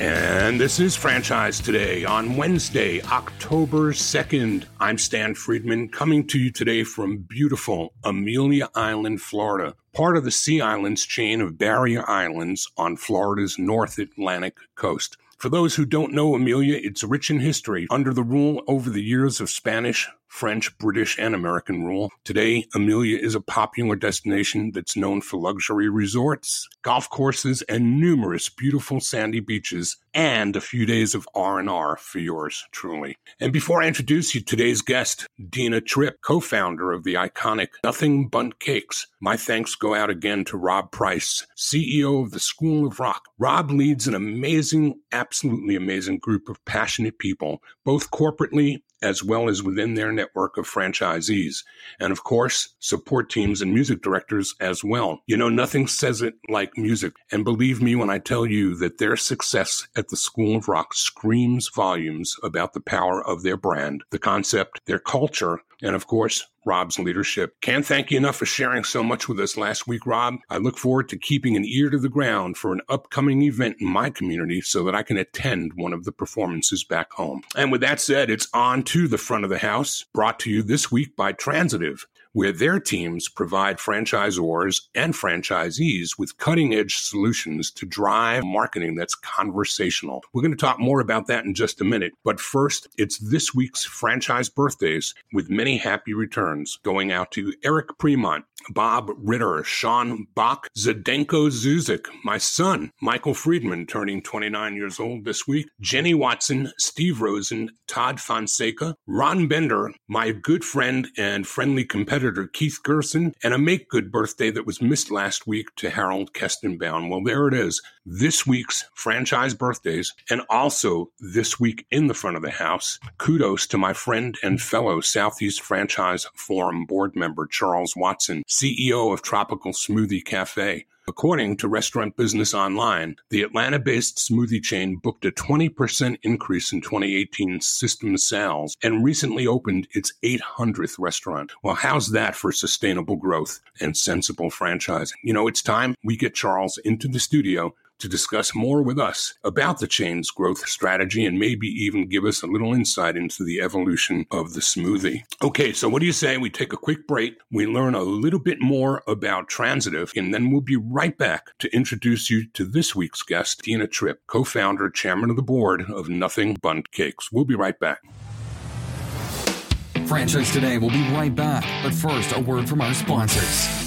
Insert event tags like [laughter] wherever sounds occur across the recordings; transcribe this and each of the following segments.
And this is Franchise Today on Wednesday, October 2nd. I'm Stan Friedman coming to you today from beautiful Amelia Island, Florida, part of the Sea Islands chain of barrier islands on Florida's North Atlantic coast. For those who don't know Amelia, it's rich in history. Under the rule over the years of Spanish, French, British, and American rule. Today, Amelia is a popular destination that's known for luxury resorts, golf courses, and numerous beautiful sandy beaches, and a few days of R&R for yours truly. And before I introduce you today's guest, Dena Tripp, co-founder of the iconic Nothing Bundt Cakes, my thanks go out again to Rob Price, CEO of the School of Rock. Rob leads an amazing, absolutely amazing group of passionate people, both corporately as well as within their network of franchisees. And of course, support teams and music directors as well. You know, nothing says it like music. And believe me when I tell you that their success at the School of Rock screams volumes about the power of their brand, the concept, their culture, and of course, Rob's leadership. Can't thank you enough for sharing so much with us last week, Rob. I look forward to keeping an ear to the ground for an upcoming event in my community so that I can attend one of the performances back home. And with that said, it's on to the front of the house, brought to you this week by Transitive where their teams provide franchisors and franchisees with cutting edge solutions to drive marketing that's conversational. We're going to talk more about that in just a minute. But first, it's this week's franchise birthdays with many happy returns going out to Eric Premont, Bob Ritter, Sean Bach, Zdenko Zuzik, my son, Michael Friedman, turning 29 years old this week, Jenny Watson, Steve Rosen, Todd Fonseca, Ron Bender, my good friend and friendly competitor Keith Gerson, and a make good birthday that was missed last week to Harold Kestenbaum. Well, there it is. This week's franchise birthdays, and also this week in the front of the house. Kudos to my friend and fellow Southeast Franchise Forum board member Charles Watson, CEO of Tropical Smoothie Cafe. According to Restaurant Business Online, the Atlanta based smoothie chain booked a 20% increase in 2018 system sales and recently opened its 800th restaurant. Well, how's that for sustainable growth and sensible franchising? You know, it's time we get Charles into the studio to discuss more with us about the chain's growth strategy and maybe even give us a little insight into the evolution of the smoothie. Okay, so what do you say we take a quick break? We learn a little bit more about Transitive, and then we'll be right back to introduce you to this week's guest, Dena Tripp, co founder, chairman of the board of Nothing Bundt Cakes. We'll be right back. Franchise Today will be right back, but first, a word from our sponsors.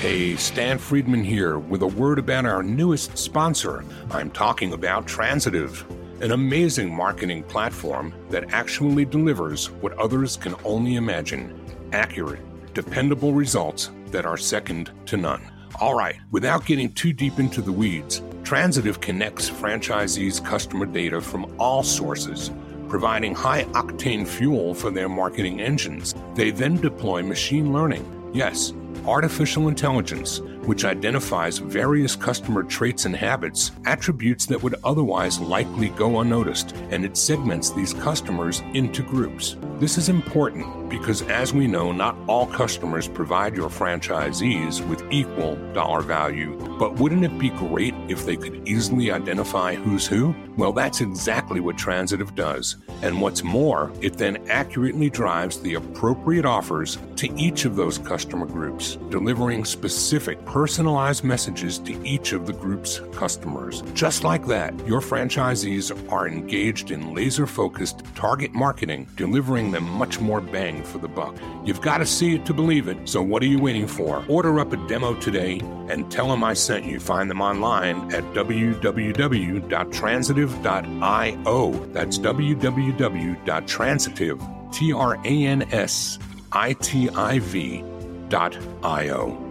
Hey, Stan Friedman here with a word about our newest sponsor. I'm talking about Transitive, an amazing marketing platform that actually delivers what others can only imagine accurate, dependable results that are second to none. All right, without getting too deep into the weeds, Transitive connects franchisees' customer data from all sources providing high octane fuel for their marketing engines. They then deploy machine learning. Yes, artificial intelligence, which identifies various customer traits and habits, attributes that would otherwise likely go unnoticed, and it segments these customers into groups. This is important because, as we know, not all customers provide your franchisees with equal dollar value. But wouldn't it be great if they could easily identify who's who? Well, that's exactly what Transitive does. And what's more, it then accurately drives the appropriate offers to each of those customer groups, delivering specific personalized messages to each of the group's customers. Just like that, your franchisees are engaged in laser focused target marketing, delivering them much more bang for the buck. You've got to see it to believe it, so what are you waiting for? Order up a demo today and tell them I sent you. Find them online at www.transitive.io. That's www.transitive, T R A N S I T I V dot I O.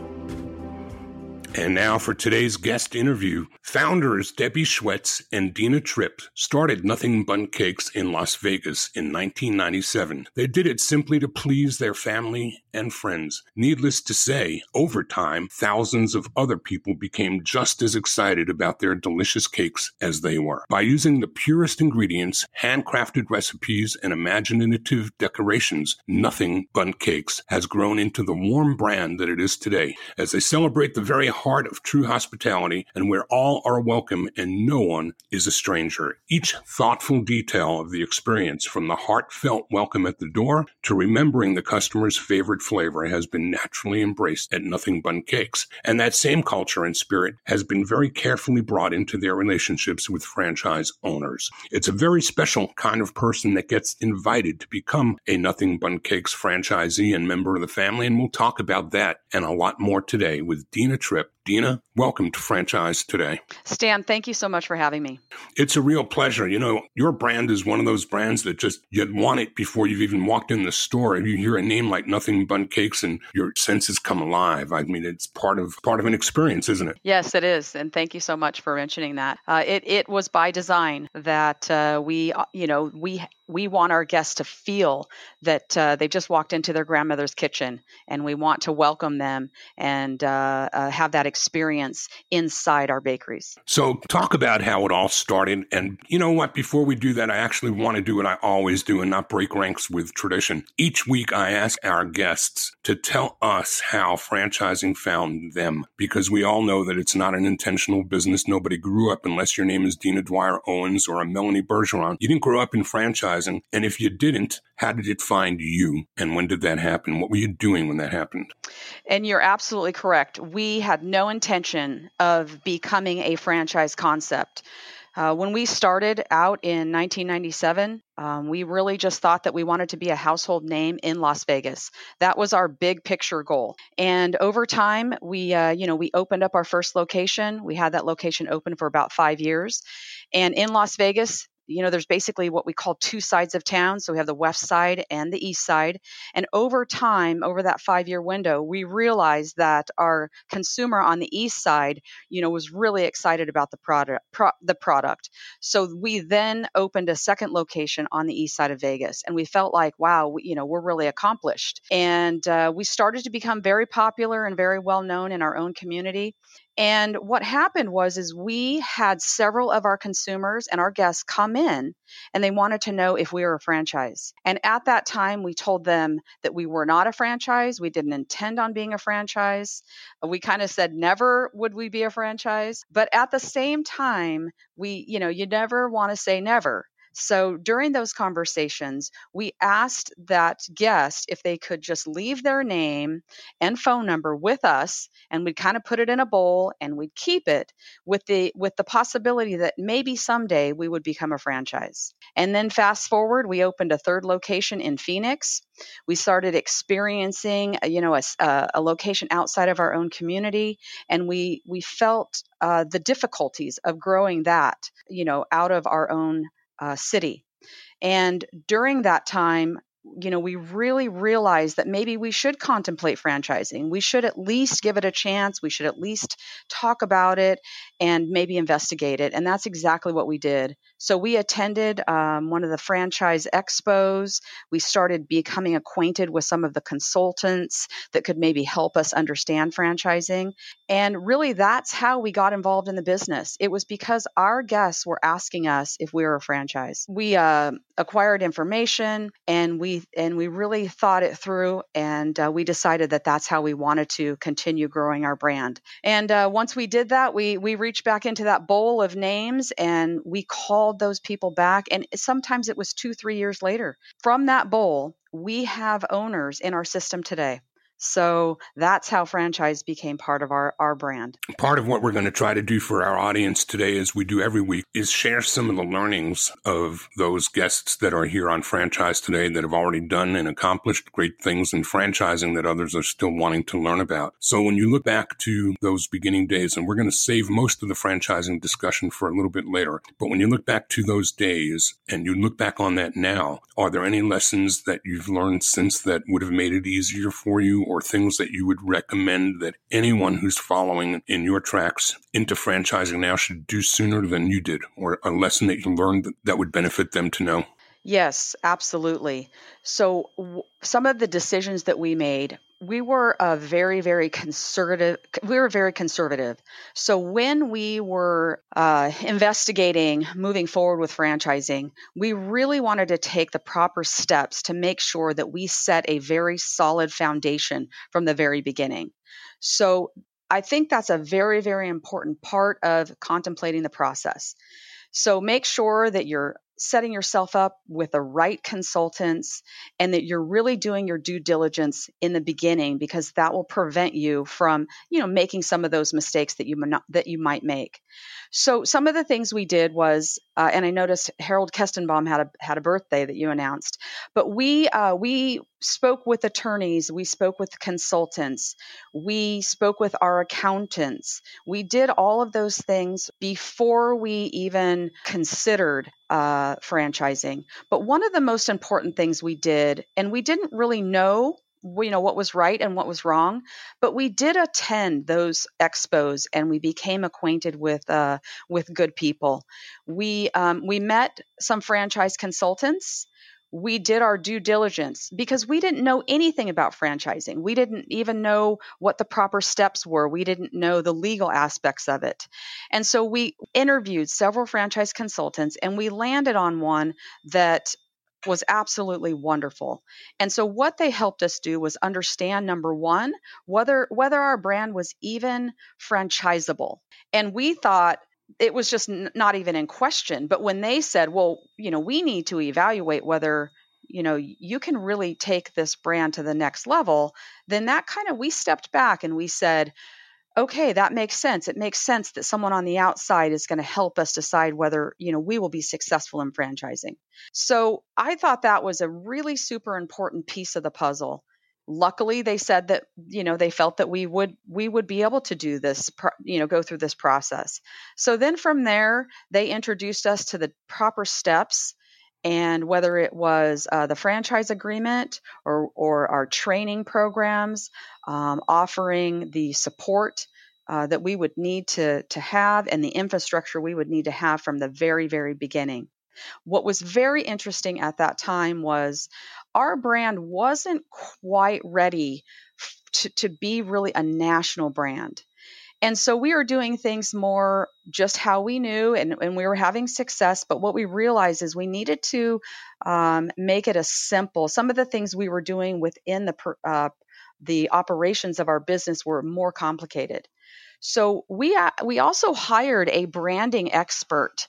And now for today's guest interview. Founders Debbie Shwetz and Dena Tripp started Nothing Bundt Cakes in Las Vegas in 1997. They did it simply to please their family and friends. Needless to say, over time, thousands of other people became just as excited about their delicious cakes as they were. By using the purest ingredients, handcrafted recipes, and imaginative decorations, Nothing Bundt Cakes has grown into the warm brand that it is today. As they celebrate the very heart of true hospitality and where all are welcome and no one is a stranger. Each thoughtful detail of the experience, from the heartfelt welcome at the door to remembering the customer's favorite flavor, has been naturally embraced at Nothing Bundt Cakes. And that same culture and spirit has been very carefully brought into their relationships with franchise owners. It's a very special kind of person that gets invited to become a Nothing Bundt Cakes franchisee and member of the family. And we'll talk about that and a lot more today with Dena Tripp Dena, welcome to Franchise Today. Stan, thank you so much for having me. It's a real pleasure. You know, your brand is one of those brands that just you'd want it before you've even walked in the store. You hear a name like Nothing Bundt Cakes and your senses come alive. I mean, it's part of part of an experience, isn't it? Yes, it is. And thank you so much for mentioning that. Uh, it it was by design that uh, we, uh, you know, we we want our guests to feel that uh, they've just walked into their grandmother's kitchen, and we want to welcome them and uh, uh, have that experience inside our bakeries. So, talk about how it all started. And you know what? Before we do that, I actually mm-hmm. want to do what I always do and not break ranks with tradition. Each week, I ask our guests to tell us how franchising found them because we all know that it's not an intentional business. Nobody grew up unless your name is Dina Dwyer Owens or a Melanie Bergeron. You didn't grow up in franchising. And if you didn't, how did it find you? And when did that happen? What were you doing when that happened? And you're absolutely correct. We had no intention of becoming a franchise concept. Uh, when we started out in 1997, um, we really just thought that we wanted to be a household name in Las Vegas. That was our big picture goal. And over time, we, uh, you know, we opened up our first location. We had that location open for about five years. And in Las Vegas, you know, there's basically what we call two sides of town. So we have the west side and the east side. And over time, over that five year window, we realized that our consumer on the east side, you know, was really excited about the product. Pro- the product. So we then opened a second location on the east side of Vegas, and we felt like, wow, we, you know, we're really accomplished. And uh, we started to become very popular and very well known in our own community. And what happened was is we had several of our consumers and our guests come in and they wanted to know if we were a franchise. And at that time we told them that we were not a franchise, we didn't intend on being a franchise. We kind of said never would we be a franchise, but at the same time we, you know, you never want to say never. So during those conversations, we asked that guest if they could just leave their name and phone number with us and we'd kind of put it in a bowl and we'd keep it with the with the possibility that maybe someday we would become a franchise. And then fast forward, we opened a third location in Phoenix. We started experiencing, you know, a, uh, a location outside of our own community, and we we felt uh, the difficulties of growing that, you know, out of our own uh, city. And during that time, you know, we really realized that maybe we should contemplate franchising. We should at least give it a chance. We should at least talk about it and maybe investigate it. And that's exactly what we did. So we attended um, one of the franchise expos. We started becoming acquainted with some of the consultants that could maybe help us understand franchising. And really, that's how we got involved in the business. It was because our guests were asking us if we were a franchise. We uh, acquired information and we and we really thought it through, and uh, we decided that that's how we wanted to continue growing our brand. And uh, once we did that, we we reached back into that bowl of names and we called those people back. And sometimes it was two, three years later. From that bowl, we have owners in our system today so that's how franchise became part of our, our brand. Part of what we're going to try to do for our audience today, as we do every week, is share some of the learnings of those guests that are here on franchise today that have already done and accomplished great things in franchising that others are still wanting to learn about. So when you look back to those beginning days, and we're going to save most of the franchising discussion for a little bit later, but when you look back to those days and you look back on that now, are there any lessons that you've learned since that would have made it easier for you? or things that you would recommend that anyone who's following in your tracks into franchising now should do sooner than you did, or a lesson that you learned that would benefit them to know? Yes, absolutely. So, w- some of the decisions that we made, we were a very, very conservative. We were very conservative. So, when we were uh, investigating moving forward with franchising, we really wanted to take the proper steps to make sure that we set a very solid foundation from the very beginning. So, I think that's a very, very important part of contemplating the process. So make sure that you're setting yourself up with the right consultants and that you're really doing your due diligence in the beginning because that will prevent you from you know making some of those mistakes that you that you might make. So some of the things we did was uh, and i noticed harold kestenbaum had a had a birthday that you announced but we uh, we spoke with attorneys we spoke with consultants we spoke with our accountants we did all of those things before we even considered uh, franchising. But one of the most important things we did, and we didn't really know you know what was right and what was wrong but we did attend those expos and we became acquainted with uh, with good people we um, we met some franchise consultants we did our due diligence because we didn't know anything about franchising. We didn't even know what the proper steps were. We didn't know the legal aspects of it. And so we interviewed several franchise consultants and we landed on one that was absolutely wonderful. And so what they helped us do was understand number 1 whether whether our brand was even franchisable. And we thought it was just n- not even in question. But when they said, well, you know, we need to evaluate whether, you know, you can really take this brand to the next level, then that kind of, we stepped back and we said, okay, that makes sense. It makes sense that someone on the outside is going to help us decide whether, you know, we will be successful in franchising. So I thought that was a really super important piece of the puzzle luckily they said that you know they felt that we would we would be able to do this you know go through this process so then from there they introduced us to the proper steps and whether it was uh, the franchise agreement or or our training programs um, offering the support uh, that we would need to to have and the infrastructure we would need to have from the very very beginning what was very interesting at that time was our brand wasn't quite ready to, to be really a national brand. And so we were doing things more just how we knew, and, and we were having success. But what we realized is we needed to um, make it a simple. Some of the things we were doing within the uh, the operations of our business were more complicated. So we uh, we also hired a branding expert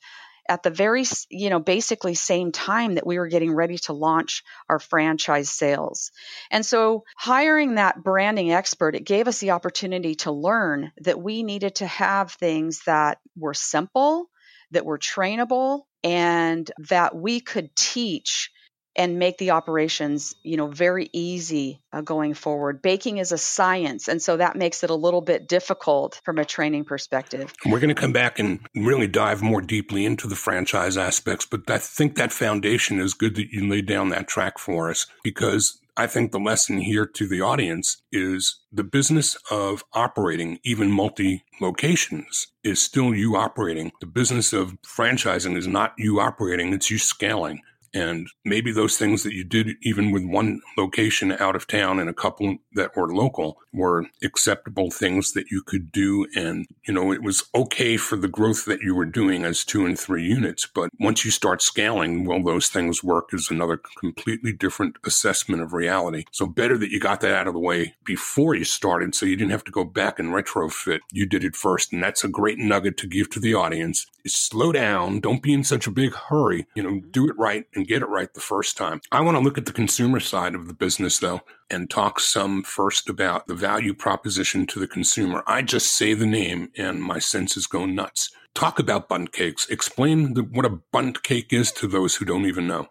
at the very, you know, basically same time that we were getting ready to launch our franchise sales. And so hiring that branding expert, it gave us the opportunity to learn that we needed to have things that were simple, that were trainable, and that we could teach and make the operations you know very easy uh, going forward baking is a science and so that makes it a little bit difficult from a training perspective we're going to come back and really dive more deeply into the franchise aspects but i think that foundation is good that you laid down that track for us because I think the lesson here to the audience is the business of operating even multi locations is still you operating. The business of franchising is not you operating, it's you scaling. And maybe those things that you did, even with one location out of town and a couple that were local, were acceptable things that you could do. And, you know, it was okay for the growth that you were doing as two and three units. But once you start scaling, will those things work is another completely different assessment of reality. So better that you got that out of the way before you started so you didn't have to go back and retrofit. You did it first. And that's a great nugget to give to the audience is slow down. Don't be in such a big hurry. You know, do it right and get it right the first time. I want to look at the consumer side of the business though and talk some first about the value proposition to the consumer. I just say the name and my senses go nuts talk about Bundt cakes. Explain the, what a Bundt cake is to those who don't even know.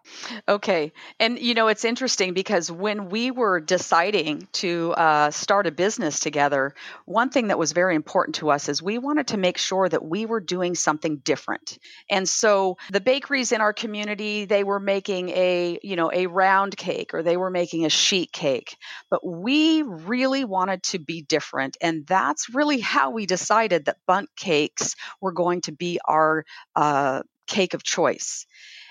Okay. And, you know, it's interesting because when we were deciding to uh, start a business together, one thing that was very important to us is we wanted to make sure that we were doing something different. And so the bakeries in our community, they were making a, you know, a round cake or they were making a sheet cake cake. But we really wanted to be different. And that's really how we decided that Bundt cakes were going to be our uh, cake of choice.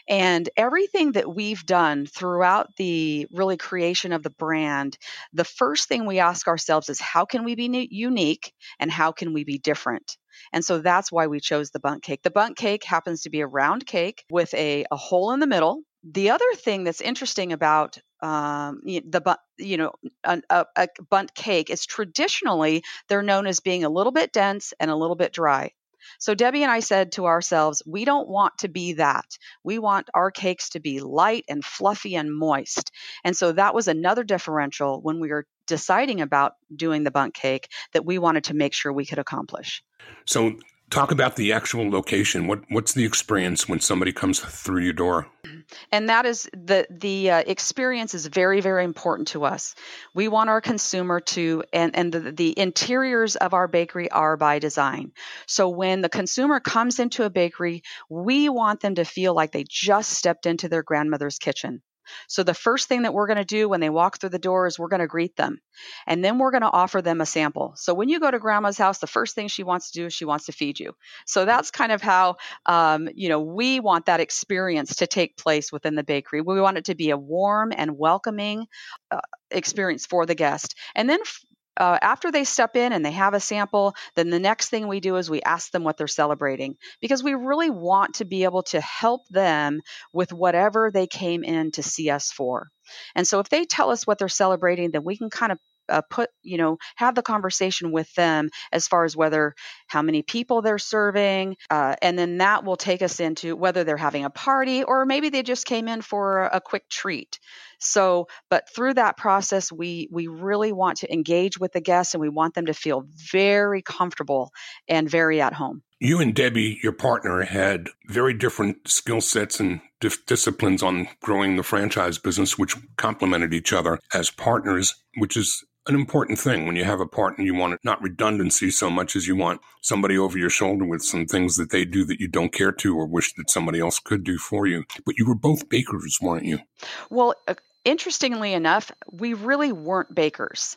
And everything that we've done throughout the really creation of the brand, the first thing we ask ourselves is how can we be unique and how can we be different? And so that's why we chose the Bundt cake. The Bundt cake happens to be a round cake with a, a hole in the middle. The other thing that's interesting about um, the you know a, a, Bundt cake is traditionally they're known as being a little bit dense and a little bit dry. So Debbie and I said to ourselves, we don't want to be that. We want our cakes to be light and fluffy and moist. And so that was another differential when we were deciding about doing the Bundt cake that we wanted to make sure we could accomplish. So talk about the actual location. What what's the experience when somebody comes through your door? And that is the the uh, experience is very very important to us. We want our consumer to and and the, the interiors of our bakery are by design. So when the consumer comes into a bakery, we want them to feel like they just stepped into their grandmother's kitchen. So the first thing that we're going to do when they walk through the door is we're going to greet them. And then we're going to offer them a sample. So when you go to grandma's house, the first thing she wants to do is she wants to feed you. So that's kind of how, um, you know, we want that experience to take place within the bakery. We want it to be a warm and welcoming uh, experience for the guest. And then uh, after they step in and they have a sample, then the next thing we do is we ask them what they're celebrating because we really want to be able to help them with whatever they came in to see us for. And so if they tell us what they're celebrating, then we can kind of uh, put you know have the conversation with them as far as whether how many people they're serving uh, and then that will take us into whether they're having a party or maybe they just came in for a quick treat so but through that process we we really want to engage with the guests and we want them to feel very comfortable and very at home you and debbie your partner had very different skill sets and dif- disciplines on growing the franchise business which complemented each other as partners which is an important thing when you have a partner. You want not redundancy so much as you want somebody over your shoulder with some things that they do that you don't care to or wish that somebody else could do for you. But you were both bakers, weren't you? Well, uh, interestingly enough, we really weren't bakers.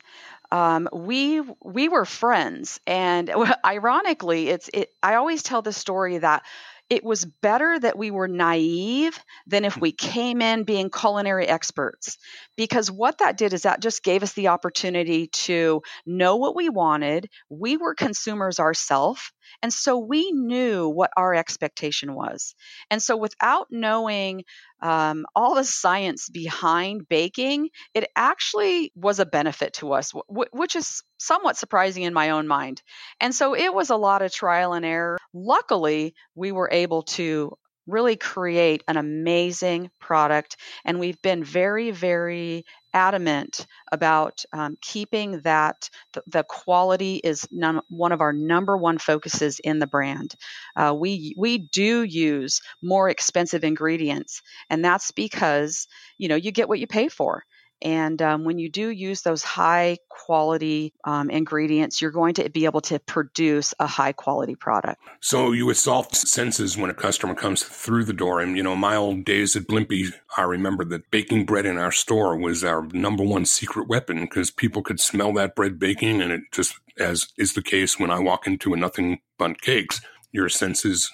Um, we we were friends, and [laughs] ironically, it's it. I always tell the story that it was better that we were naive than if we came in being culinary experts because what that did is that just gave us the opportunity to know what we wanted we were consumers ourselves and so we knew what our expectation was and so without knowing um, all the science behind baking, it actually was a benefit to us, w- which is somewhat surprising in my own mind. And so it was a lot of trial and error. Luckily, we were able to really create an amazing product. And we've been very, very adamant about um, keeping that the, the quality is one of our number one focuses in the brand. Uh, we we do use more expensive ingredients, and that's because you know you get what you pay for. And um, when you do use those high quality um, ingredients, you're going to be able to produce a high quality product. So you assault senses when a customer comes through the door. And, you know, my old days at Blimpie, I remember that baking bread in our store was our number one secret weapon because people could smell that bread baking. And it just, as is the case when I walk into a Nothing Bundt Cakes, your senses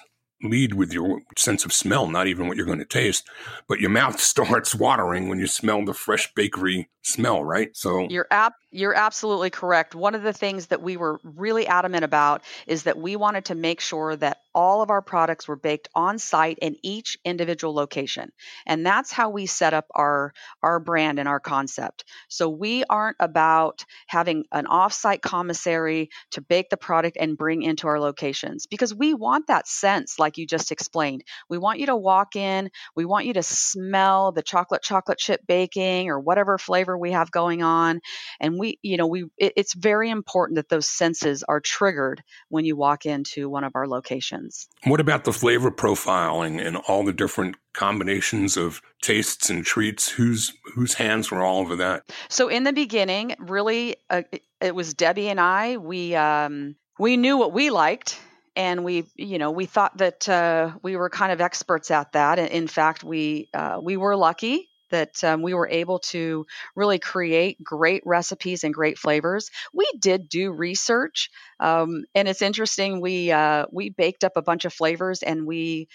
lead with your sense of smell, not even what you're going to taste. But your mouth [laughs] starts watering when you smell the fresh bakery smell, right? So you're app you're absolutely correct. One of the things that we were really adamant about is that we wanted to make sure that all of our products were baked on site in each individual location. And that's how we set up our our brand and our concept. So we aren't about having an off-site commissary to bake the product and bring into our locations because we want that sense like you just explained. We want you to walk in, we want you to smell the chocolate chocolate chip baking or whatever flavor we have going on and we we you know we it, it's very important that those senses are triggered when you walk into one of our locations. What about the flavor profiling and all the different combinations of tastes and treats? Whose whose hands were all over that? So in the beginning really uh, it was debbie and i. We um we knew what we liked and we you know we thought that uh, we were kind of experts at that. In fact we uh, we were lucky that um, we were able to really create great recipes and great flavors. We did do research, um, and it's interesting. We uh, we baked up a bunch of flavors, and we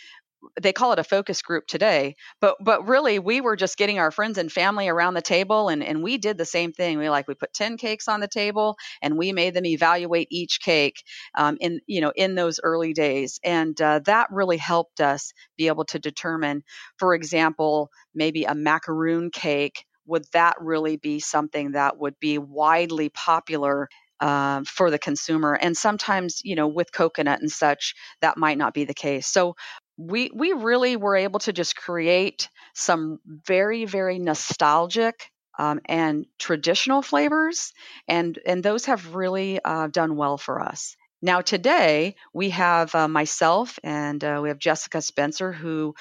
they call it a focus group today but but really we were just getting our friends and family around the table and and we did the same thing we like we put 10 cakes on the table and we made them evaluate each cake um, in you know in those early days and uh, that really helped us be able to determine for example maybe a macaroon cake would that really be something that would be widely popular uh, for the consumer. And sometimes, you know, with coconut and such, that might not be the case. So we we really were able to just create some very very nostalgic um, and traditional flavors, and and those have really uh, done well for us. Now, today we have uh, myself and uh, we have Jessica Spencer who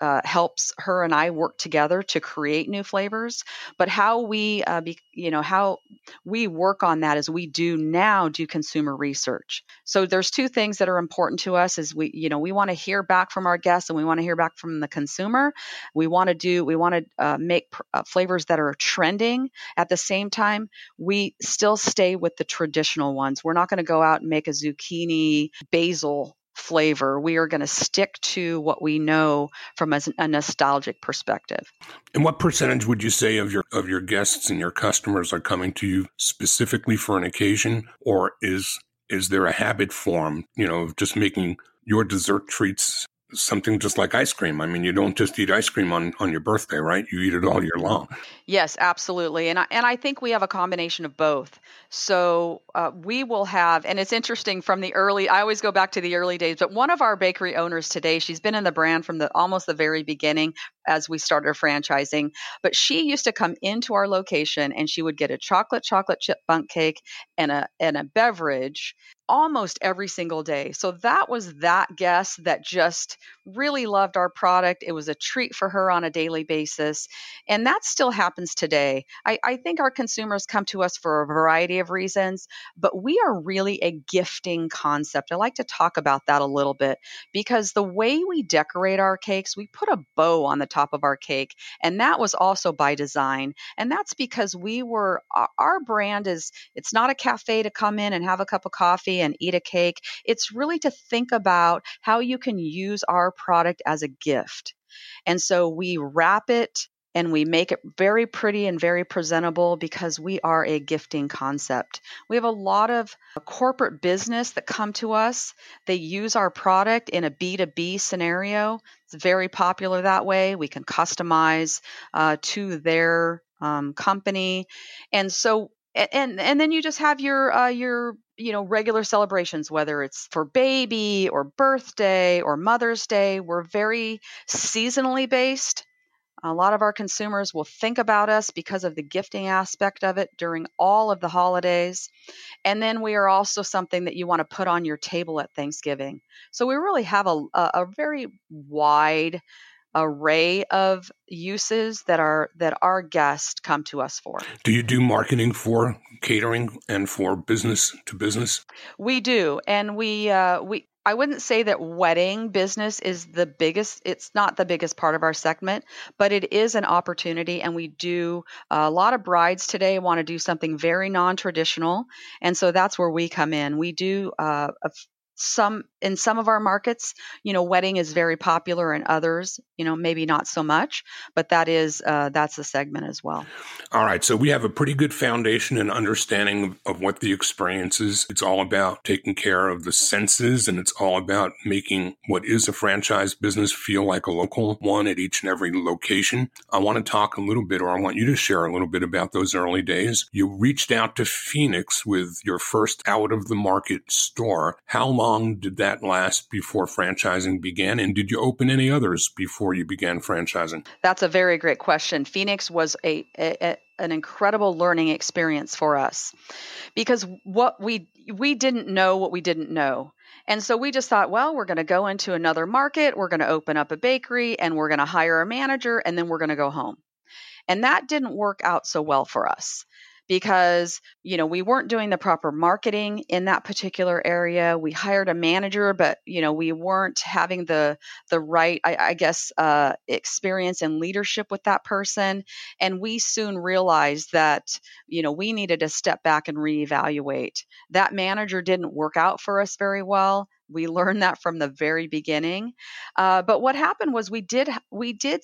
uh, helps her and I work together to create new flavors. But how we, uh, be, you know, how we work on that is we do now do consumer research. So there's two things that are important to us: is we, you know, we want to hear back from our guests and we want to hear back from the consumer. We want to do, we want to uh, make pr- uh, flavors that are trending. At the same time, we still stay with the traditional ones. We're not going to go out and make a zucchini basil flavor. We are going to stick to what we know from a, a, nostalgic perspective. And what percentage would you say of your of your guests and your customers are coming to you specifically for an occasion, or is is there a habit form, you know, of just making your dessert treats something just like ice cream. I mean, you don't just eat ice cream on, on your birthday, right? You eat it all year long. Yes, absolutely. And I, and I think we have a combination of both. So uh, we will have, and it's interesting from the early, I always go back to the early days, but one of our bakery owners today, she's been in the brand from the almost the very beginning as we started franchising, but she used to come into our location and she would get a chocolate chocolate chip bundt cake and a and a beverage almost every single day. So that was that guest that just really loved our product. It was a treat for her on a daily basis. And that still happens today. I, I, think our consumers come to us for a variety of reasons, but we are really a gifting concept. I like to talk about that a little bit because the way we decorate our cakes, we put a bow on the top of our cake. And that was also by design. And that's because we were, our brand is, it's not a cafe to come in and have a cup of coffee and eat a cake. It's really to think about how you can use our product as a gift. And so we wrap it and we make it very pretty and very presentable because we are a gifting concept. We have a lot of corporate business that come to us. They use our product in a B2B scenario. It's very popular that way. We can customize uh, to their um, company. And so and and then you just have your uh, your you know regular celebrations whether it's for baby or birthday or mother's day we're very seasonally based. A lot of our consumers will think about us because of the gifting aspect of it during all of the holidays. And then we are also something that you want to put on your table at thanksgiving. So we really have a, a, a very wide array of uses that are that our guests come to us for. Do you do marketing for catering and for business to business? We do, and we uh, we. I wouldn't say that wedding business is the biggest, it's not the biggest part of our segment, but it is an opportunity. And we do a lot of brides today want to do something very non traditional. And so that's where we come in. We do uh, a some in some of our markets you know wedding is very popular and others you know maybe not so much but that is uh, that's a segment as well. All right so we have a pretty good foundation and understanding of what the experience is. It's all about taking care of the senses and it's all about making what is a franchise business feel like a local one at each and every location. I want to talk a little bit or i want you to share a little bit about those early days. You reached out to phoenix with your first out of the market store. How long long did that last before franchising began? And did you open any others before you began franchising? That's a very great question. Phoenix was a, a, an incredible learning experience for us because what we we didn't know what we didn't know. And so we just thought, well, we're going to go into another market, we're going to open up a bakery and we're going to hire a manager and then we're going to go home. And that didn't work out so well for us because you know we weren't doing the proper marketing in that particular area. We hired a manager but you know we weren't having the the right i, I guess uh, experience and leadership with that person. And we soon realized that you know we needed to step back and reevaluate. That manager didn't work out for us very well. We [laughs] learned that from the very beginning. Uh, but what happened was we did we did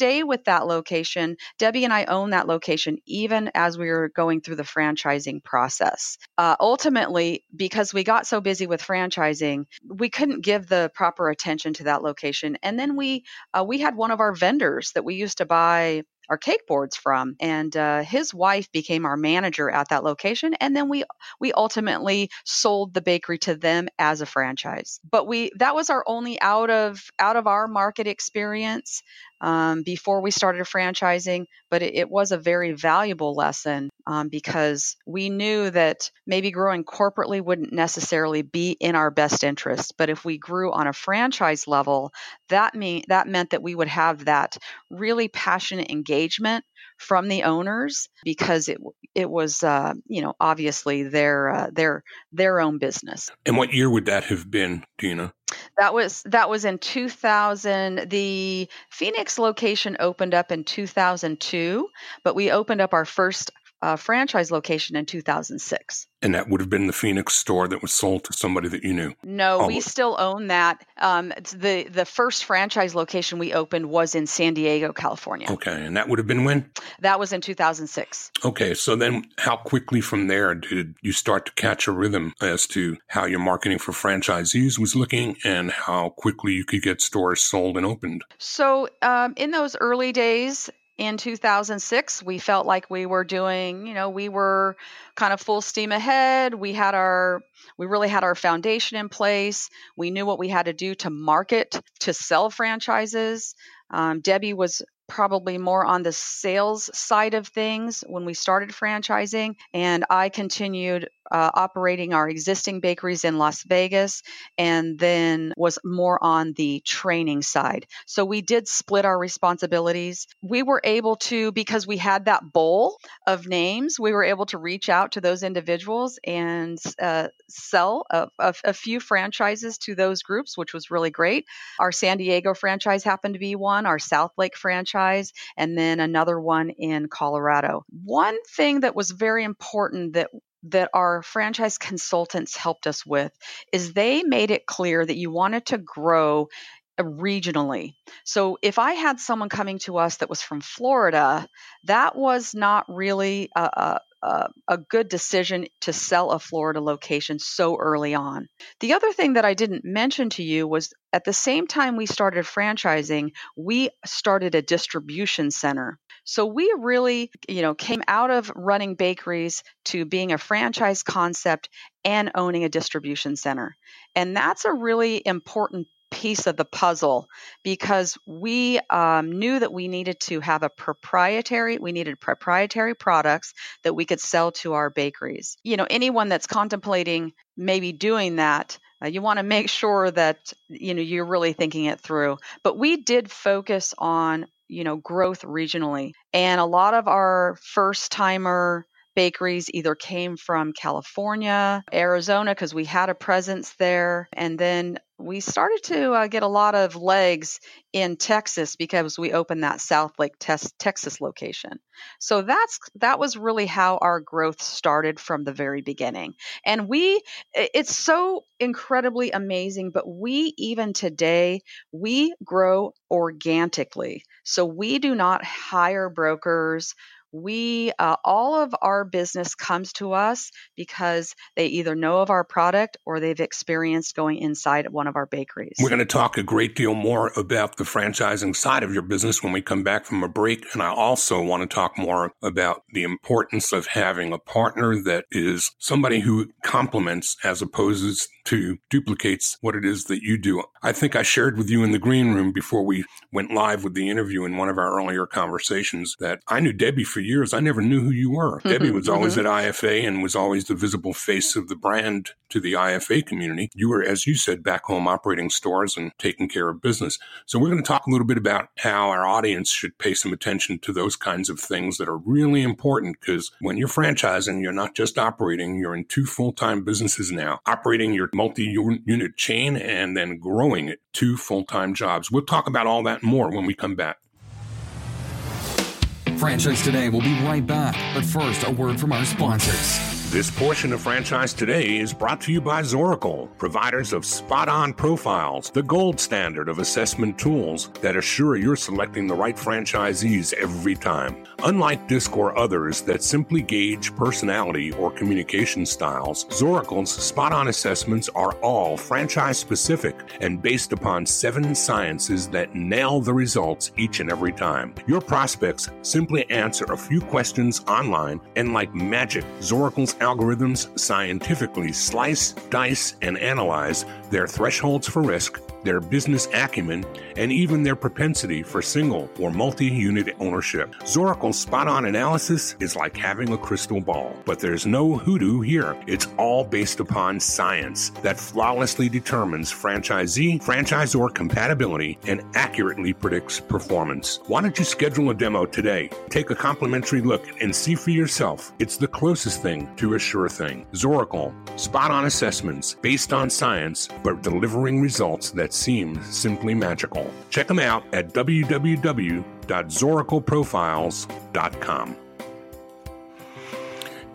stay with that location. Debbie and I own that location even as we were going through the franchising process. Uh, ultimately, because we got so busy with franchising, we couldn't give the proper attention to that location. And then we uh, we had one of our vendors that we used to buy our cake boards from. And uh, his wife became our manager at that location, and then we we ultimately sold the bakery to them as a franchise. But we that was our only out of out of our market experience um, before we started franchising, but it, it, was a very valuable lesson um, because we knew that maybe growing corporately wouldn't necessarily be in our best interest. But if we grew on a franchise level, that mean that meant that we would have that really passionate engagement from the owners because it it was uh, you know obviously their uh, their their own business. And what year would that have been, Dena? That was that was in 2000. The Phoenix location opened up in 2002, but we opened up our first uh, franchise location in 2006. And that would have been the Phoenix store that was sold to somebody that you knew. No, oh. we still own that. Um, the the first franchise location we opened was in San Diego, California. Okay, and that would have been when? That was in 2006. Okay, so then how quickly from there did you start to catch a rhythm as to how your marketing for franchisees was looking and how quickly you could get stores sold and opened? So um, in those early days, in 2006 we felt like we were doing you know we were kind of full steam ahead. We had our we really had our foundation in place. We knew what we had to do to market to sell franchises. Um, debbie was probably more on the sales side of things when we started franchising and i continued uh, operating our existing bakeries in Las Vegas and then was more on the training side. So we did split our responsibilities. We were able to, because we had that bowl of names, we were able to reach out to those individuals and uh, sell a, a, a few franchises to those groups, which was really great. Our San Diego franchise happened to be one, our South Lake franchise, and then another one in Colorado. One thing that was very important that that our franchise consultants helped us with is they made it clear that you wanted to grow uh, regionally. So if I had someone coming to us that was from Florida, that was not really a, a, Uh, a, good decision to sell a Florida location so early on. The other thing that I didn't mention to you was at the same time we started franchising, we started a distribution center. So we really, you know, came out of running bakeries to being a franchise concept and owning a distribution center. And that's a really important piece of the puzzle because we um, knew that we needed to have a proprietary we needed proprietary products that we could sell to our bakeries. You know anyone that's contemplating maybe doing that uh, you want to make sure that you know you're really thinking it through. But we did focus on you know growth regionally. And a lot of our first timer bakeries either came from California, Arizona, because we had a presence there. And then we started to uh, get a lot of legs in Texas because we opened that South Lake, Texas location. So that's that was really how our growth started from the very beginning. And we it's so incredibly amazing, but we even today we grow organically. So we do not hire brokers we uh, all of our business comes to us because they either know of our product or they've experienced going inside one of our bakeries. We're going to talk a great deal more about the franchising side of your business when we come back from a break. And I also want to talk more about the importance of having a partner that is somebody who complements as opposed to duplicates what it is that you do. I think I shared with you in the green room before we went live with the interview in one of our earlier conversations that I knew Debbie for for years, I never knew who you were. Mm-hmm, Debbie was always mm-hmm. at IFA and was always the visible face of the brand to the IFA community. You were, as you said, back home operating stores and taking care of business. So we're going to talk a little bit about how our audience should pay some attention to those kinds of things that are really important because when you're franchising, you're not just operating, you're in two full-time businesses now, operating your multi-unit chain and then growing it, two full-time jobs. We'll talk about all that more when we come back. Franchise Today will be right back, but first, a word from our sponsors. This portion of Franchise Today is brought to you by Zoracle, providers of spot on profiles, the gold standard of assessment tools that assure you're selecting the right franchisees every time. Unlike DISC or others that simply gauge personality or communication styles, Zoracle's spot on assessments are all franchise specific and based upon seven sciences that nail the results each and every time. Your prospects simply answer a few questions online, and like magic, Zoracle's algorithms scientifically slice, dice, and analyze their thresholds for risk their business acumen, and even their propensity for single or multi unit ownership. Zoracle's spot on analysis is like having a crystal ball, but there's no hoodoo here. It's all based upon science that flawlessly determines franchisee franchisor compatibility and accurately predicts performance. Why don't you schedule a demo today? Take a complimentary look and see for yourself. It's the closest thing to a sure thing. Zoracle, spot on assessments based on science, but delivering results that that seem simply magical. Check them out at www.zoracleprofiles.com.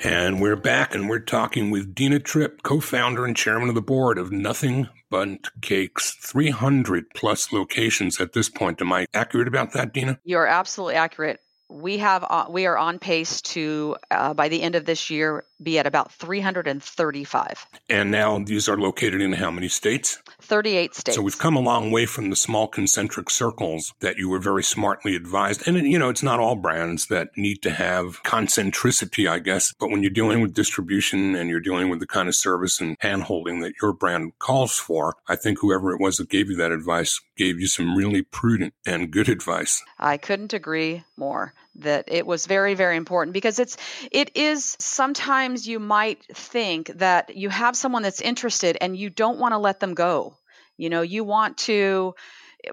And we're back and we're talking with Dena Tripp, co founder and chairman of the board of Nothing Bundt Cakes, 300 plus locations at this point. Am I accurate about that, Dena? You're absolutely accurate we have uh, we are on pace to uh, by the end of this year be at about 335 and now these are located in how many states 38 states so we've come a long way from the small concentric circles that you were very smartly advised. And you know it's not all brands that need to have concentricity i guess. But when you're dealing with distribution and you're dealing with the kind of service and handholding that your brand calls for i think whoever it was that gave you that advice gave you some really prudent and good [laughs] advice. I couldn't agree more that it was very very important because it's it is sometimes you might think that you have someone that's interested and you don't want to let them go. You know you want to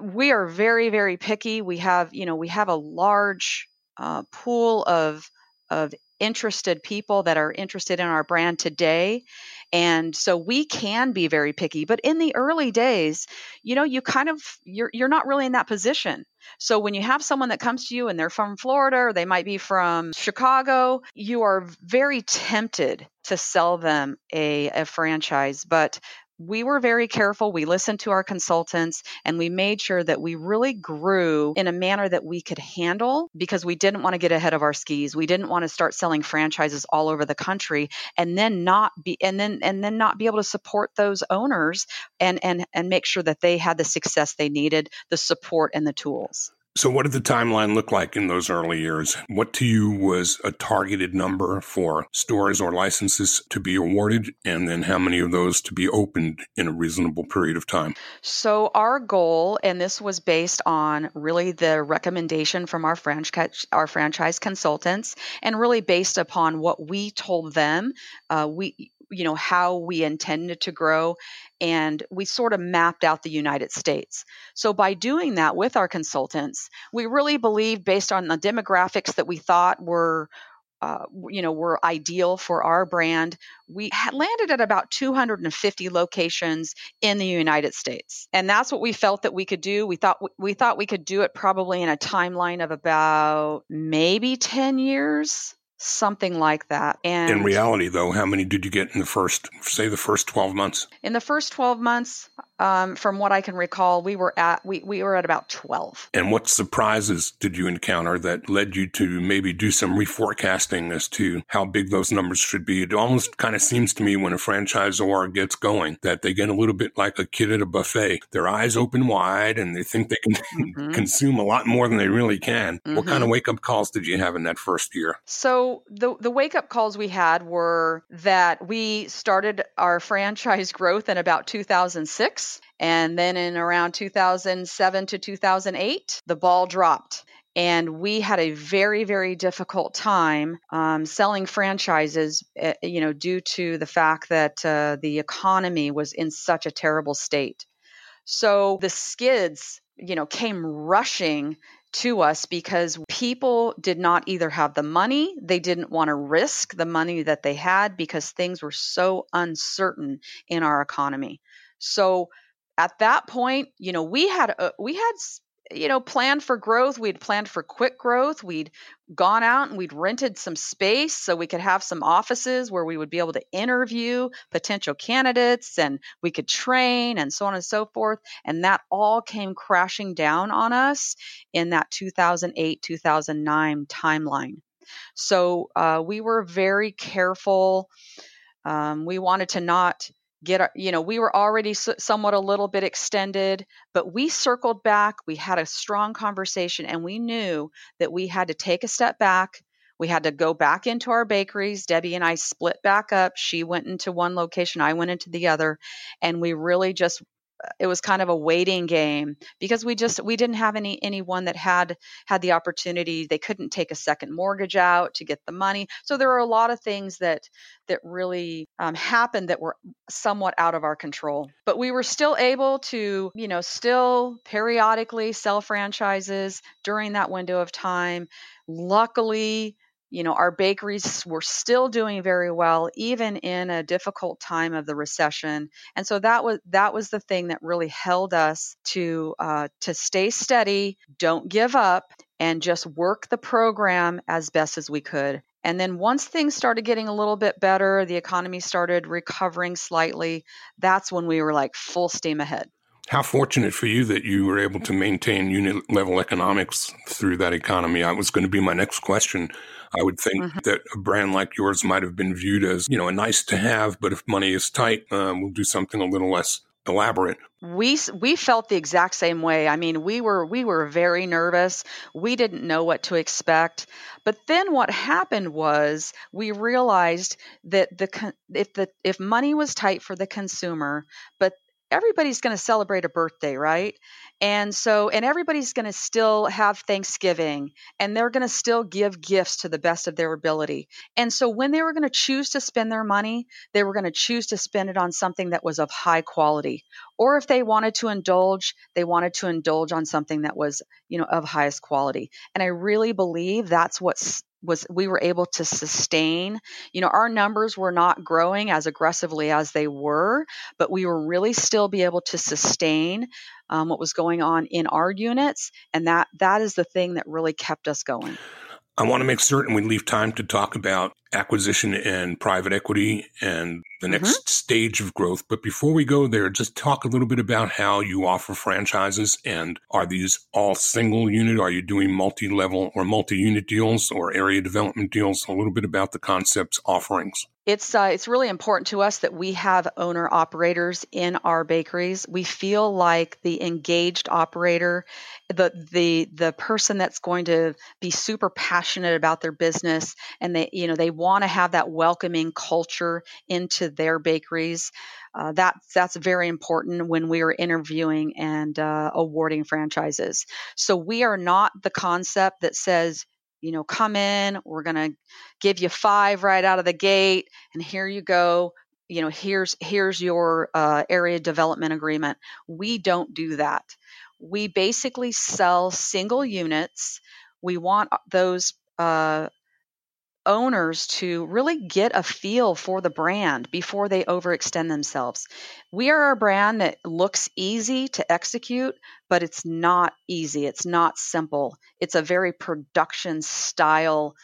we are very very picky. We have you know we have a large uh, pool of of interested people that are interested in our brand today and so we can be very picky but in the early days you know you kind of you're you're not really in that position so when you have someone that comes to you and they're from Florida or they might be from Chicago, you are very tempted to sell them a, a franchise. But we were very careful. We listened to our consultants and we made sure that we really grew in a manner that we could handle because we didn't want to get ahead of our skis. We didn't want to start selling franchises all over the country and then not be and then and then not be able to support those owners and and and make sure that they had the success they needed, the support and the tools. So, what did the timeline look like in those early years? What to you was a targeted number for stores or licenses to be awarded, and then how many of those to be opened in a reasonable period of time? So, our goal, and this was based on really the recommendation from our franchise, our franchise consultants, and really based upon what we told them. Uh, we you know how we intended to grow and we sort of mapped out the United States. So by doing that with our consultants, we really believed based on the demographics that we thought were uh, you know were ideal for our brand we landed at about 250 locations in the united states. And that's what we felt that we could do. We thought we thought we could do it probably in a timeline of about maybe 10 years something like that. And in reality, though, how many did you get in the first, say, the first 12 months? In the first 12 months, um, from what I can recall, we were at we, we were at about twelve. And what surprises did you encounter that led you to maybe do some reforecasting as to how big those numbers should be? It almost kind of seems to me when a franchisor gets going that they get a little bit like a kid at a buffet. Their eyes open wide and they think they can mm-hmm. [laughs] consume a lot more than they really can. Mm-hmm. What kind of wake up calls did you have in that first year? So the the wake up calls we had were that we started our [laughs] franchise growth in about 2006 and then in around 2007 to 2008, the ball dropped. And we had a very very difficult time um, selling franchises uh, you know due to the fact that uh, the economy was in such a terrible state. So the skids you know came rushing to us because people did not either have the money, they didn't want to risk the money that they had because things were so uncertain in our economy. So at that point, you know, we had uh, we had you know, planned for growth. We'd planned for quick growth. We'd gone out and we'd rented some space so we could have some offices where we would be able to interview potential candidates and we could train and so on and so forth. And that all came crashing down on us in that 2008 2009 timeline. So uh, we were very careful. Um, we wanted to not get our, you know, we were already somewhat a little bit extended, but we circled back. We had a strong conversation and we knew that we had to take a step back. We had to go back into our bakeries. Debbie and I split back up. She went into one location, I went into the other, and we really just it was kind of a waiting game because we just we didn't have any anyone that had had the opportunity. They couldn't take a second mortgage out to get the money. So there are a lot of things that that really um, happened that were somewhat out of our control. But we were still able to you know still periodically sell franchises during that window of time. Luckily you know, our bakeries were still doing very well, even in a difficult time of the recession. And so that was that was the thing that really held us to uh, to stay steady, don't give up, and just work the program as best as we could. And then once things started getting a little bit better, the economy started recovering slightly. That's when we were like full steam ahead. How fortunate for you that you were able to maintain unit level economics through that economy. I was going to be my next question. I would think mm-hmm. that a brand like yours might have been viewed as, you know, a nice to have, but if money is tight, um, we'll do something a little less elaborate. We we felt the exact same way. I mean, we were we were very nervous. We didn't know what to expect. But then what happened was we realized that the if the if money was tight for the consumer, but everybody's going to celebrate a birthday, right? And so, and everybody's going to still have Thanksgiving and they're going to still give gifts to the best of their ability. And so, when they were going to choose to spend their money, they were going to choose to spend it on something that was of high quality. Or if they wanted to indulge, they wanted to indulge on something that was, you know, of highest quality. And I really believe that's what's was we were able to sustain. You know our numbers were not growing as aggressively as they were but we were really still be able to sustain um, what was going on in our units and that that is the thing that really kept us going. I want to make certain we leave time to talk about acquisition and private equity and the next mm-hmm. stage of growth. But before we go there, just talk a little bit about how you offer franchises and are these all single unit? Are you doing multi level or multi unit deals or area development deals? A little bit about the concepts offerings it's uh, it's really important to us that we have owner operators in our bakeries. We feel like the engaged operator, the the the person that's going to be super passionate about their business, and they you know they want to have that welcoming culture into their bakeries. Uh, that that's very important when we are interviewing and uh, awarding franchises. So we are not the concept that says you know, come in, we're going to give you five right out of the gate, and here you go. You know, here's here's your uh, area development agreement. We don't do that. We basically sell single units. We want uh, those uh, owners to really get a feel for the brand before they overextend themselves. We are a brand that looks easy to execute, but it's not easy. It's not simple. It's a very production style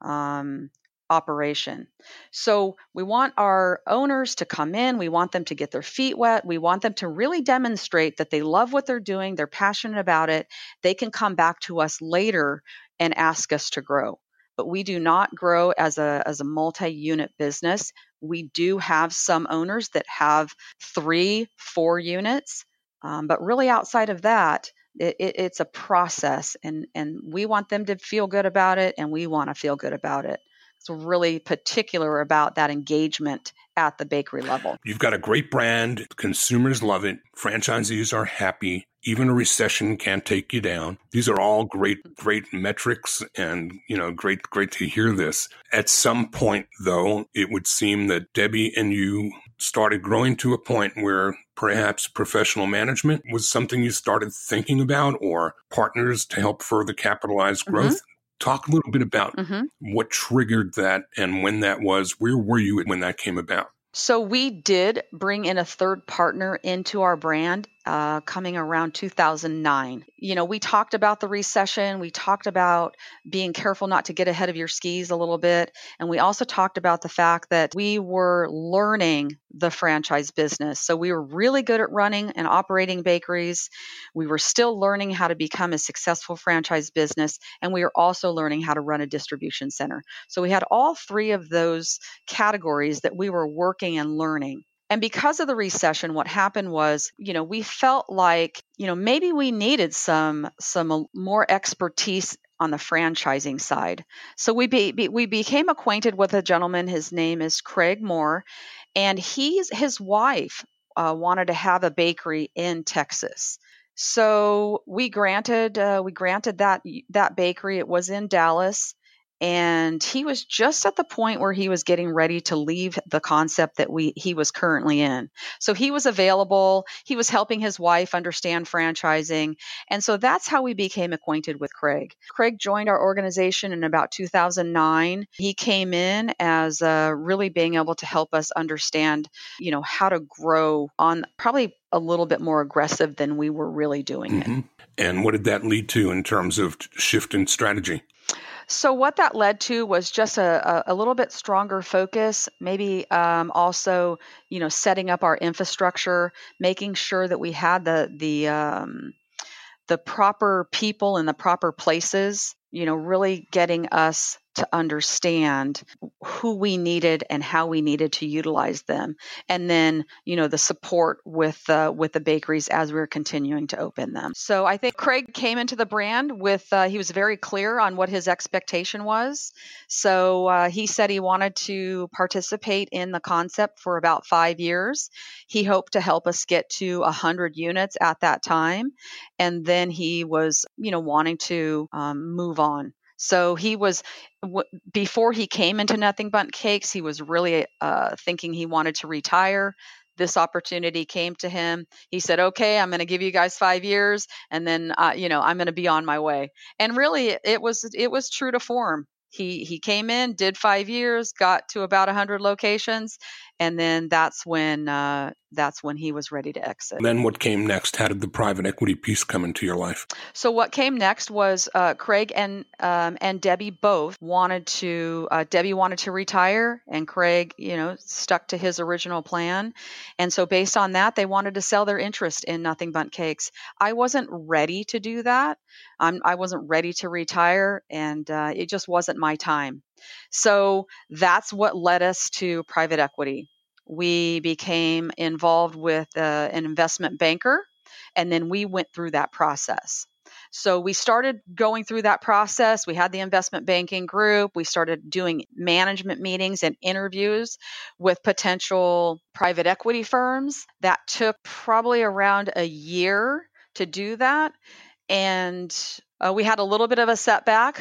um, operation. So we want our owners to come in, we want them to get their feet wet, we want them to really demonstrate that they love what they're doing, they're passionate about it. They can come back to us later and ask us to grow but we do not grow as a as a multi-unit business. We do have some owners that have three, four units, um, but really outside of that, it, it, it's a process, and and we want them to feel good about it, and we want to feel good about it. So really particular about that engagement at the bakery level. You've got a great brand, consumers love it, franchisees are happy. Even a recession can't take you down. These are all great, great metrics and, you know, great, great to hear this. At some point, though, it would seem that Debbie and you started growing to a point where perhaps professional management was something you started thinking about or partners to help further capitalize mm-hmm. growth. Mm-hmm. Talk a little bit about mm-hmm. what triggered that and when that was. Where were you when that came about? So we did bring in a third partner into our brand uh, coming around 2009. You know, we talked about the recession. We talked about being careful not to get ahead of your skis a little bit. And we also talked about the fact that we were learning the franchise business. So we were really good at running and operating bakeries. We were still learning how to become a successful franchise business. And we were also learning how to run a distribution center. So we had all three of those categories that we were working and learning. And because of the recession, what happened was, you know, we felt like, you know, maybe we needed some some more expertise on the franchising side. So we be, be, we became acquainted with a gentleman. His name is Craig Moore, and he's his wife uh, wanted to have a bakery in Texas. So we granted uh, we granted that that bakery. It was in Dallas and he was just at the point where he was getting ready to leave the concept that we he was currently in. So he was available he was helping his wife understand franchising and so that's how we became acquainted with craig. Craig joined our organization in about 2009 he came in as uh, really being able to help us understand you know how to grow on probably a little bit more aggressive than we were really doing mm-hmm. it and what did that lead to in terms of shift in strategy so what that led to was just a, a, little bit stronger focus, maybe um, also, you know, setting up our infrastructure, making sure that we had the the um, the proper people in the proper places, you know, really getting us to understand who we needed and how we needed to utilize them. And then you know the support with uh, with the bakeries as we are continuing to open them. So i think craig came into the brand with uh, he was very clear on what his expectation was. So uh, he said he wanted to participate in the concept for about five years. He hoped to help us get to 100 units at that time. And then he was you know wanting to um, move on so he was w- before he came into Nothing Bundt Cakes, he was really uh, thinking he wanted to retire. This opportunity came to him. He said, "Okay, I'm going to give you guys five years, and then uh, you know I'm going to be on my way." And really, it was it was true to form. He he came in, did five years, got to about 100 locations, and then that's when uh, that's when he was ready to exit. Then what came next? How did the private equity piece come into your life? So what came next was uh, Craig and um, and Debbie both wanted to. Uh, Debbie wanted to retire, and Craig, you know, stuck to his original plan. And so based on that, they wanted to sell their interest in Nothing Bundt Cakes. I wasn't ready to do that. I'm, I wasn't ready to retire, and uh, it just wasn't my time. So that's what led us to private equity. We became involved with uh, an investment banker, and then we went through that process. So we started going through that process. We had the investment banking group. We started doing management meetings and interviews with potential private equity firms. That took probably around a year to do that. And uh, we had a little bit of a setback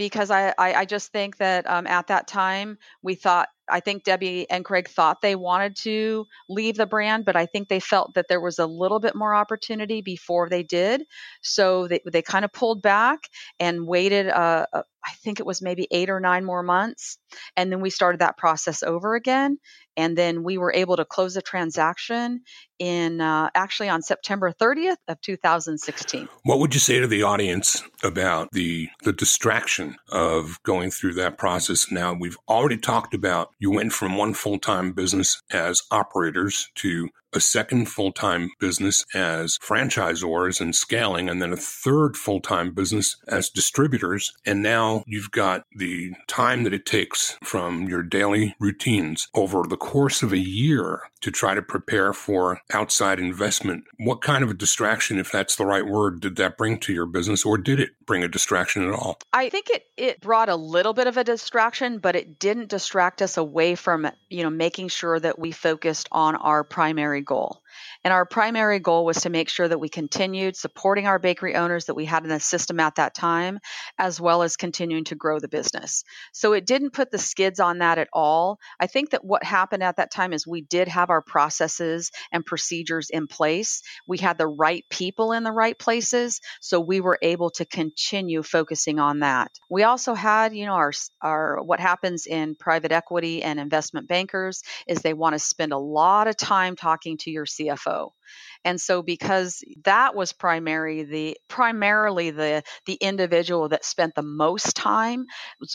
because I, I, I just think that um, at that time we thought I think Debbie and Craig thought they wanted to leave the brand, but I think they felt that there was a little bit more opportunity before they did. So they, they kind of pulled back and waited, uh, uh, I think it was maybe eight or nine more months. And then we started that process over again and then we were able to close the transaction in uh, actually on September 30th of 2016. What would you say to the audience about the the distraction of going through that process? Now we've already talked about you went from one full time business as operators to a second full time business as franchisors and scaling, and then a third full time business as distributors. And now you've got the time that it takes from your daily routines over the course of a year to try to prepare for outside investment. What kind of a distraction, if that's the right word, did that bring to your business, or did it bring a distraction at all? I think it, it brought a little bit of a distraction, but it didn't distract us away from, you know, making sure that we focused on our primary goal. And our primary goal was to make sure that we continued supporting our bakery owners that we had in the system at that time, as well as continuing to grow the business. So it didn't put the skids on that at all. I think that what happened at that time is we did have our processes and procedures in place. We had the right people in the right places. So we were able to continue focusing on that. We also had, you know, our, our what happens in private equity and investment bankers is they want to spend a lot of time talking to your CFO. And so because that was primary the primarily the the individual that spent the most time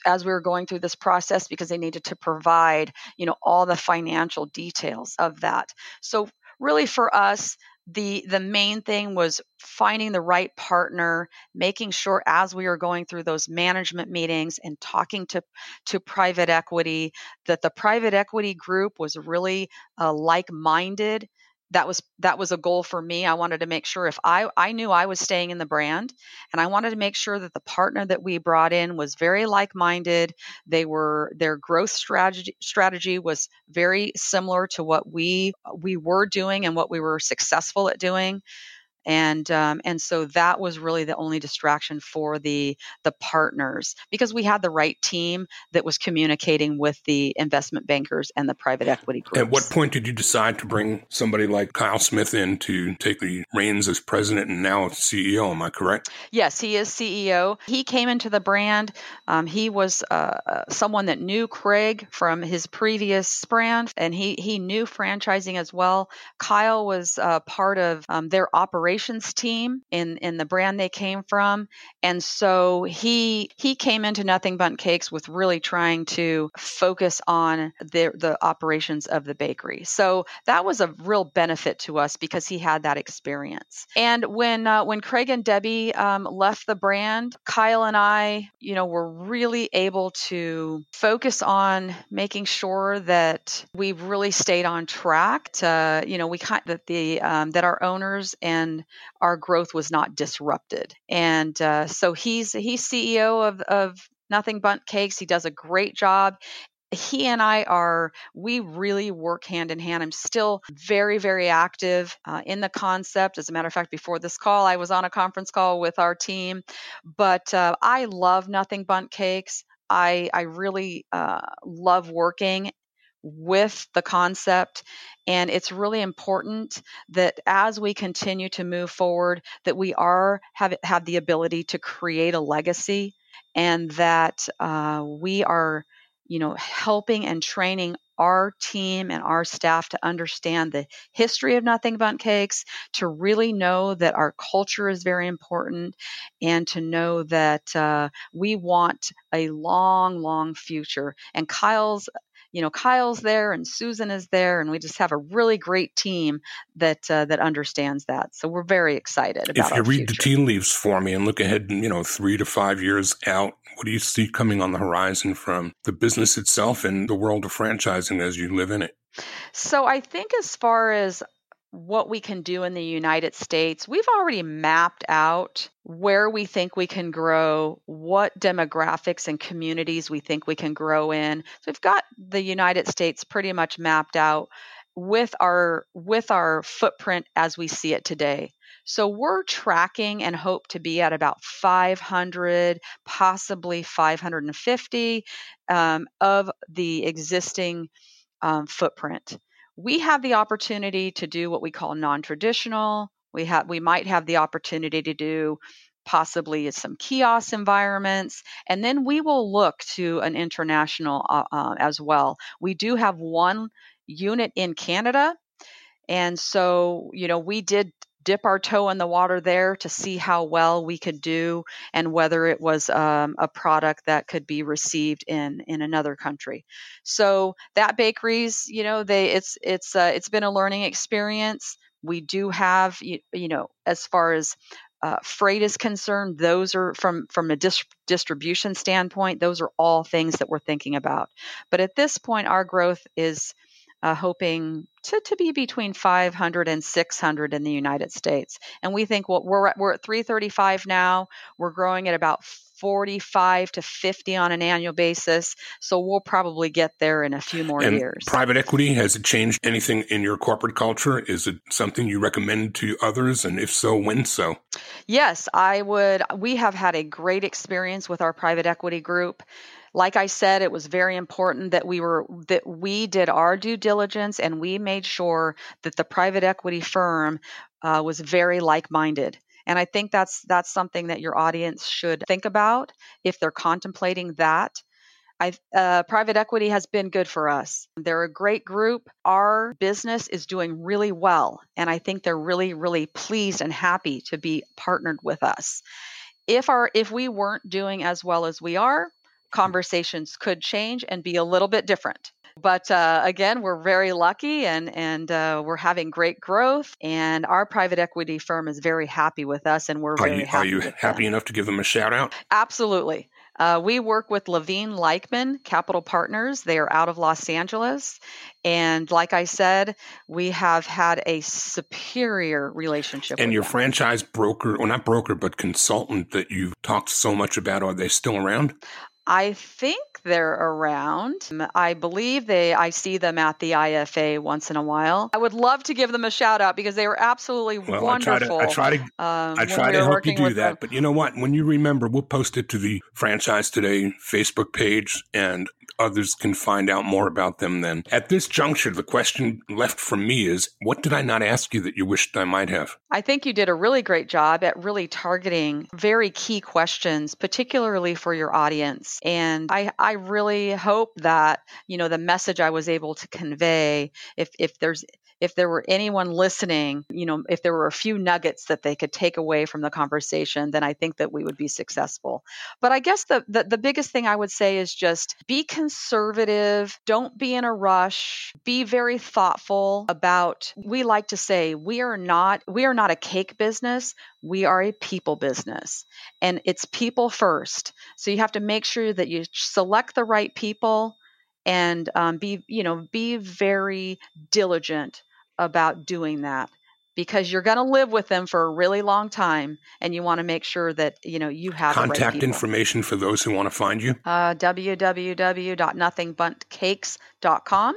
as we were going through this process because they needed to provide, you know, all the financial details of that. So really for us the the main thing was finding the right partner making sure as we were going through those management meetings and talking to to private equity that the private equity group was really uh, like-minded that was that was a goal for me. I wanted to make sure if i i knew i was staying in the brand and i wanted to make sure that the partner that we brought in was very like-minded. They were their growth strategy strategy was very similar to what we we were doing and what we were successful at doing and um, and so that was really the only distraction for the the partners because we had the right team that was communicating with the investment bankers and the private equity groups. At what point did you decide to bring somebody like Kyle Smith in to take the reins as president and now CEO? Am I correct? Yes, he is CEO. He came into the brand. Um, he was uh, uh, someone that knew Craig from his previous brand, and he he knew franchising as well. Kyle was uh, part of um, their operation operations team in in the brand they came from. And so he he came into nothing bundt cakes with really trying to focus on the the operations of the bakery. So that was a real benefit to us because he had that experience. And when uh, when craig and debbie um, left the brand kyle and i you know were really able to focus on making sure that we really stayed on track to you know we kind that the um, that our owners and our growth was not disrupted. And uh, so he's he's CEO of of Nothing Bundt Cakes. He does a great job he and I are, we really work hand in hand. I'm still very, very active uh, in the concept. As a matter of fact, before this call, I was on a conference call with our team. But uh, I love Nothing Bundt Cakes. I, I really uh, love working with the concept and it's really important that as we continue to move forward that we are have have the ability to create a legacy and that uh, we are you know helping and training our team and our staff to understand the history of nothing bundt cakes to really know that our culture is very important and to know that uh, we want a long long future. And kyle's you know Kyle's there and Susan is there, and we just have a really great team that uh, that understands that. So we're very excited about. If you read future. the tea leaves for me and look ahead, you know, three to five years out, what do you see coming on the horizon from the business itself and the world of franchising as you live in it? So I think as far as what we can do in the United States, we've already mapped out where we think we can grow, what demographics and communities we think we can grow in. So we've got the United States pretty much mapped out with our with our footprint as we see it today. So we're tracking and hope to be at about 500, possibly 550 um, of the existing um, footprint we have the opportunity to do what we call non-traditional. We have we might have the opportunity to do possibly some kiosk environments, and then we will look to an international uh, uh, as well. We do have one unit in Canada, and so you know we did dip our toe in the water there to see how well we could do and whether it was um, a product that could be received in in another country. So that bakeries, you know, they it's it's uh, it's been a learning experience. We do have you, you know as far as uh, freight is concerned, those are from from a dis- distribution standpoint. Those are all things that we're thinking about. But at this point, our growth is uh, hoping to, to be between 500 and 600 in the United States. And we think what we're at, we're at 335 now. We're growing at about 45 to 50 on an annual basis. So we'll probably get there in a few more and years. Private equity, has it changed anything in your corporate culture? Is it something you recommend to others? And if so, when so? Yes, I would. We have had a great experience with our private equity group like I said, it was very important that we were that we did our due diligence and we made sure that the private equity firm uh, was very like-minded. And I think that's that's something that your audience should think about if they're contemplating that. I, uh, private equity has been good for us. They're a great group. Our business is doing really well, and I think they're really, really pleased and happy to be partnered with us. If our if we weren't doing as well as we are, conversations could change and be a little bit different. But uh, again, we're very lucky and, and uh, we're having great growth. And our private equity firm is very happy with us, and we're are very you, happy. Are you happy them. enough to give them a shout out? Absolutely. Uh, we work with Levine Leichman Capital Partners. They are out of Los Angeles. And like I said, we have had a superior relationship. And your them. franchise broker, or not broker, but consultant that you've talked so much about, are they still around? I think they're around. I believe they I see them at the IFA once in a while. I would love to give them a shout out because they were absolutely well, wonderful. I try to I try to, um, I try we to help you do them. that. But you know what? When you remember, we'll post it to the Franchise Today Facebook page and others can find out more about them then. At this juncture, the question left from me is what did I not ask you that you wished I might have? I think you did a really great job at really targeting very key questions, particularly for your audience. And I, I really hope that, you know, the message I was able to convey, if, if there's if there were anyone listening, you know, if there were a few nuggets that they could take away from the conversation, then I think that we would be successful. But I guess the, the, the biggest thing I would say is just be conservative, don't be in a rush, be very thoughtful about we like to say we are not we are not a cake business, we are a people business. And it's people first. So you have to make sure that you select the right people and um, be you know be very diligent about doing that because you're going to live with them for a really long time and you want to make sure that you know you have contact right information for those who want to find you? Uh, www.nothingbundtcakes.com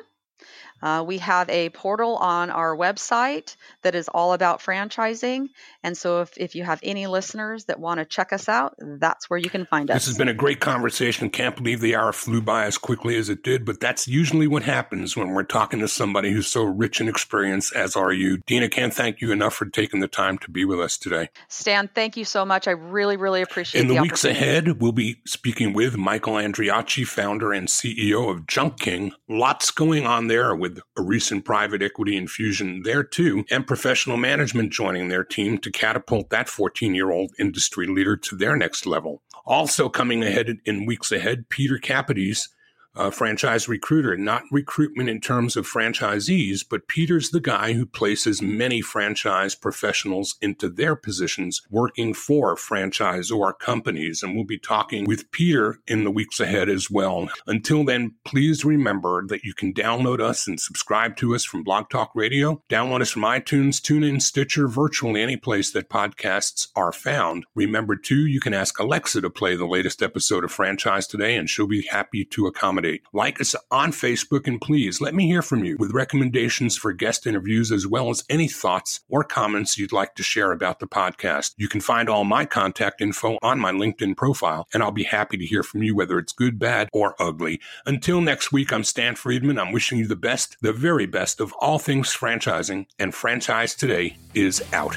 uh, we have a portal on our website that is all about franchising. And so if, if you have any listeners that want to check us out, that's where you can find us. This has been a great conversation. Can't believe the hour flew by as quickly as it did, but that's usually what happens when we're talking to somebody who's so rich in experience as are you. Dena, can't thank you enough for taking the time to be with us today. Stan, thank you so much. I really, really appreciate it. In the, the weeks ahead, we'll be speaking with Michael Andriacci, founder and CEO of Junk King. Lots going on there with a recent private equity infusion there too, and professional management joining their team to catapult that 14 year old industry leader to their next level. Also coming ahead in weeks ahead, Peter Capodice uh, franchise recruiter, not recruitment in terms of franchisees, but Peter's the guy who places many franchise professionals into their positions working for franchise or companies. And we'll be talking with Peter in the weeks ahead as well. Until then, please remember that you can download us and subscribe to us from Blog Talk Radio. Download us from iTunes, TuneIn, Stitcher, virtually any place that podcasts are found. Remember, too, you can ask Alexa to play the latest episode of Franchise Today, and she'll be happy to accommodate like us on Facebook, and please let me hear from you with recommendations for guest interviews as well as any thoughts or comments you'd like to share about the podcast. You can find all my contact info on my LinkedIn profile, and I'll be happy to hear from you whether it's good, bad, or ugly. Until next week, I'm Stan Friedman. I'm wishing you the best, the very best of all things franchising, and Franchise Today is out.